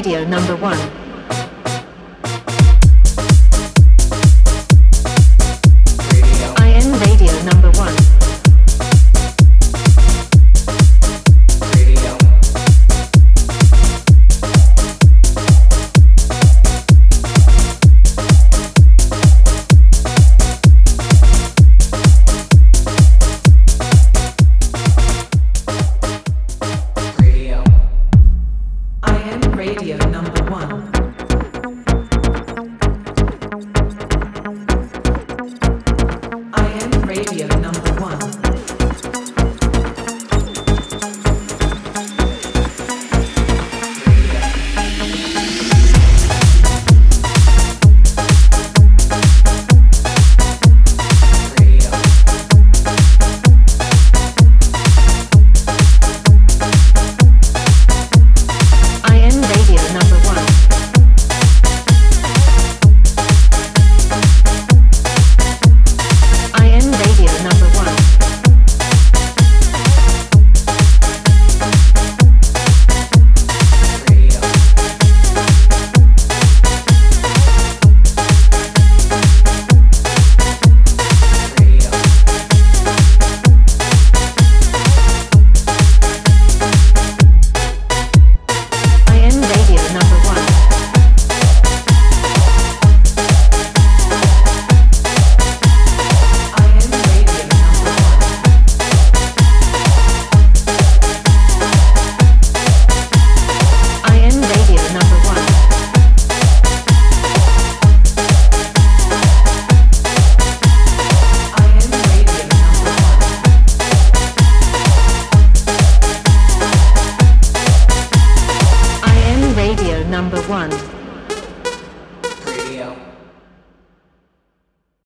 Radio number one. I am radio number one. Radio.